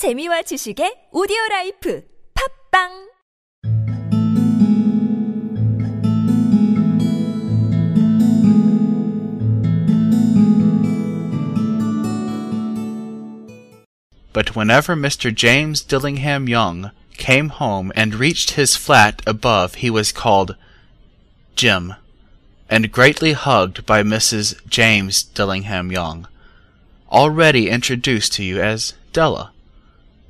재미와 지식의 오디오 라이프 팝빵 But whenever Mr. James Dillingham Young came home and reached his flat above he was called Jim, and greatly hugged by Mrs. James Dillingham Young, already introduced to you as Della,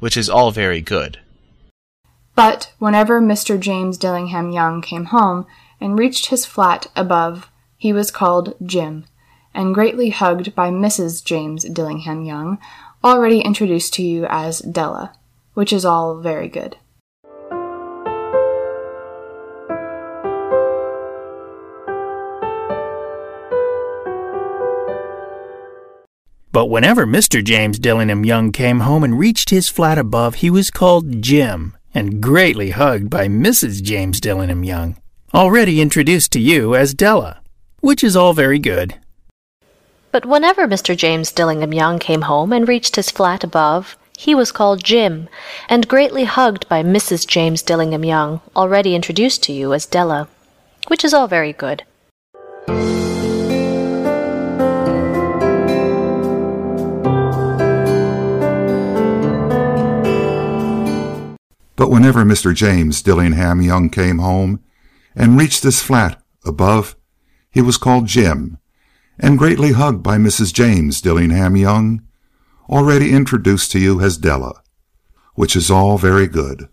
which is all very good. But whenever Mr. James Dillingham Young came home and reached his flat above, he was called Jim, and greatly hugged by Mrs. James Dillingham Young, already introduced to you as Della, which is all very good. But whenever Mr. James Dillingham Young came home and reached his flat above, he was called Jim, and greatly hugged by Mrs. James Dillingham Young, already introduced to you as Della, which is all very good. But whenever Mr. James Dillingham Young came home and reached his flat above, he was called Jim, and greatly hugged by Mrs. James Dillingham Young, already introduced to you as Della, which is all very good. But whenever Mr. James Dillingham Young came home and reached his flat above, he was called Jim, and greatly hugged by Mrs. James Dillingham Young, already introduced to you as Della, which is all very good.